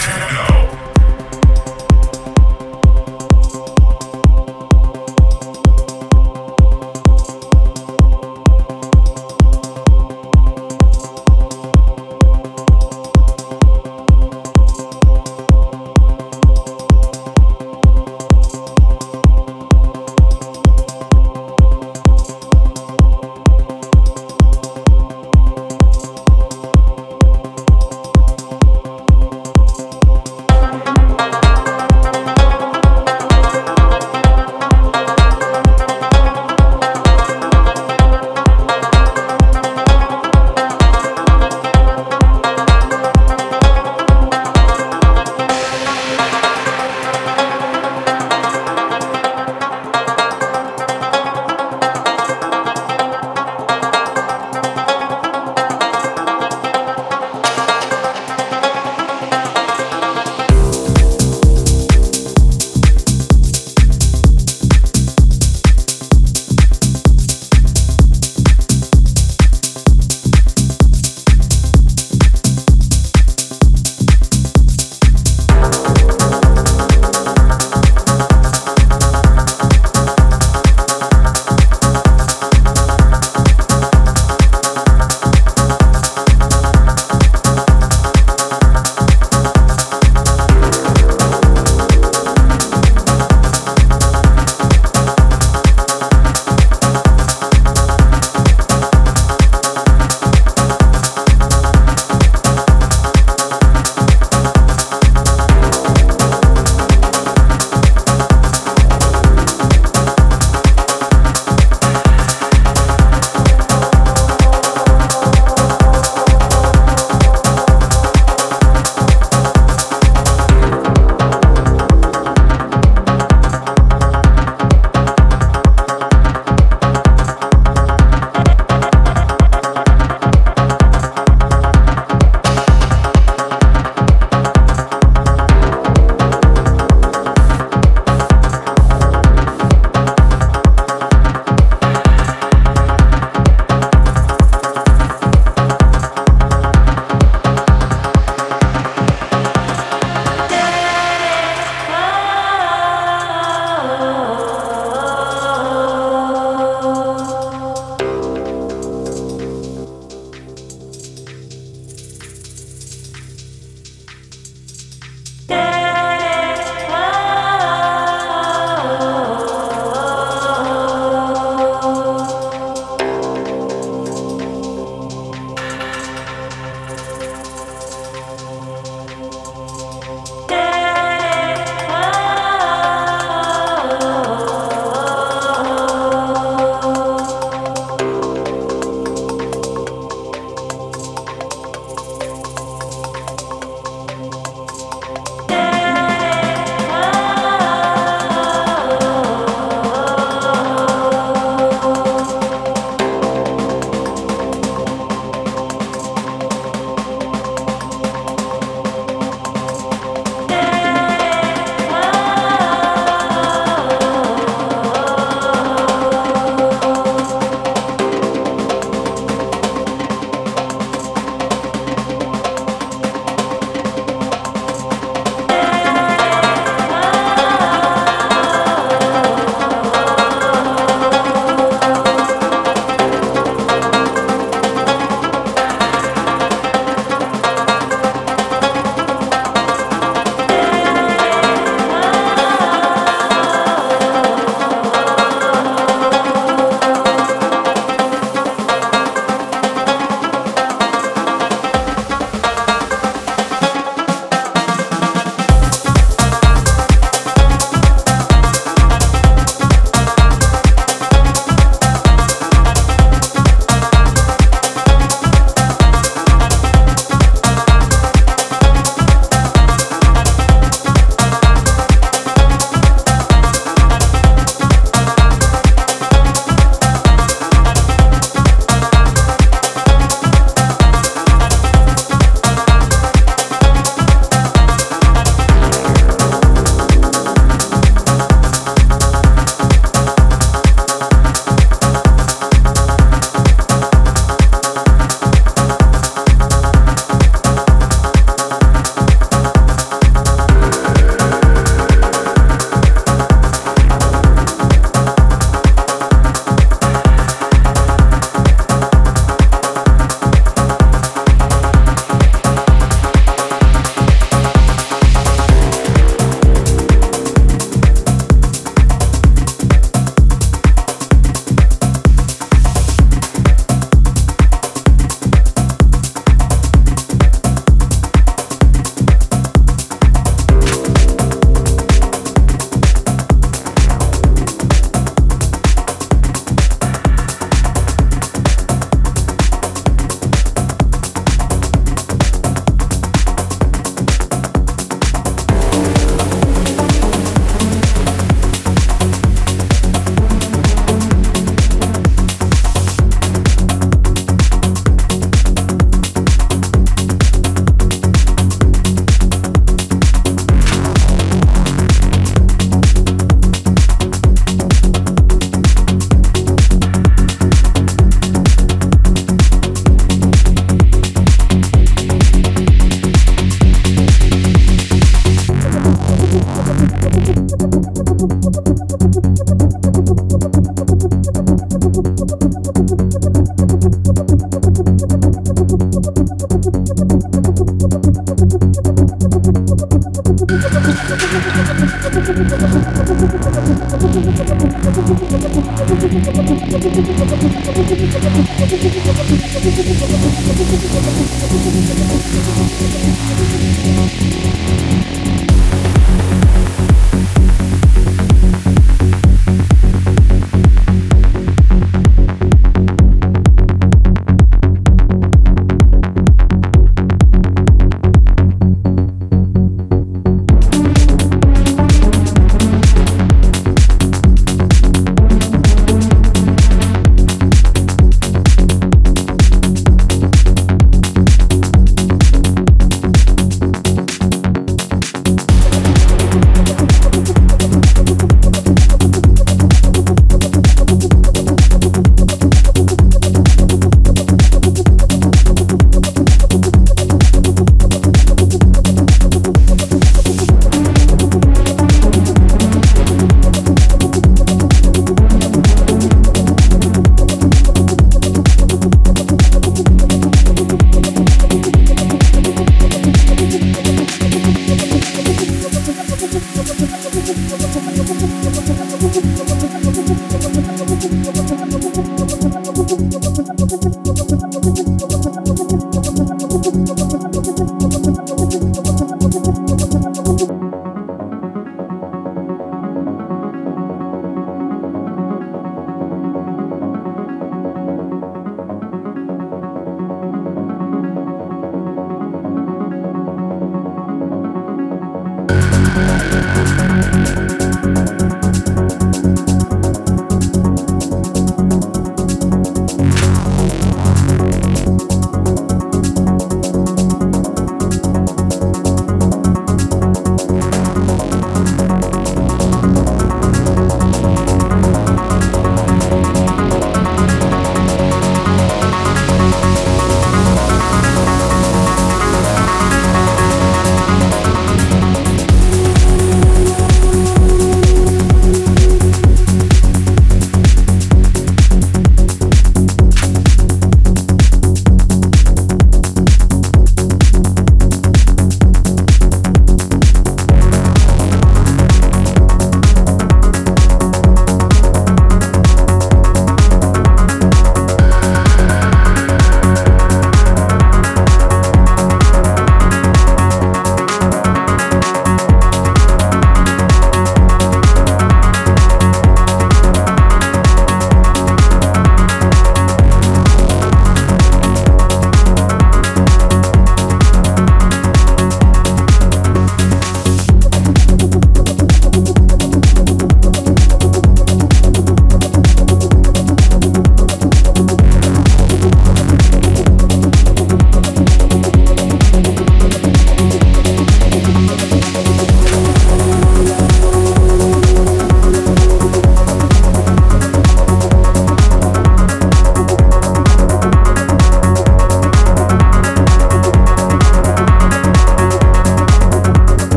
techno.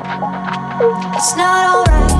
It's not alright.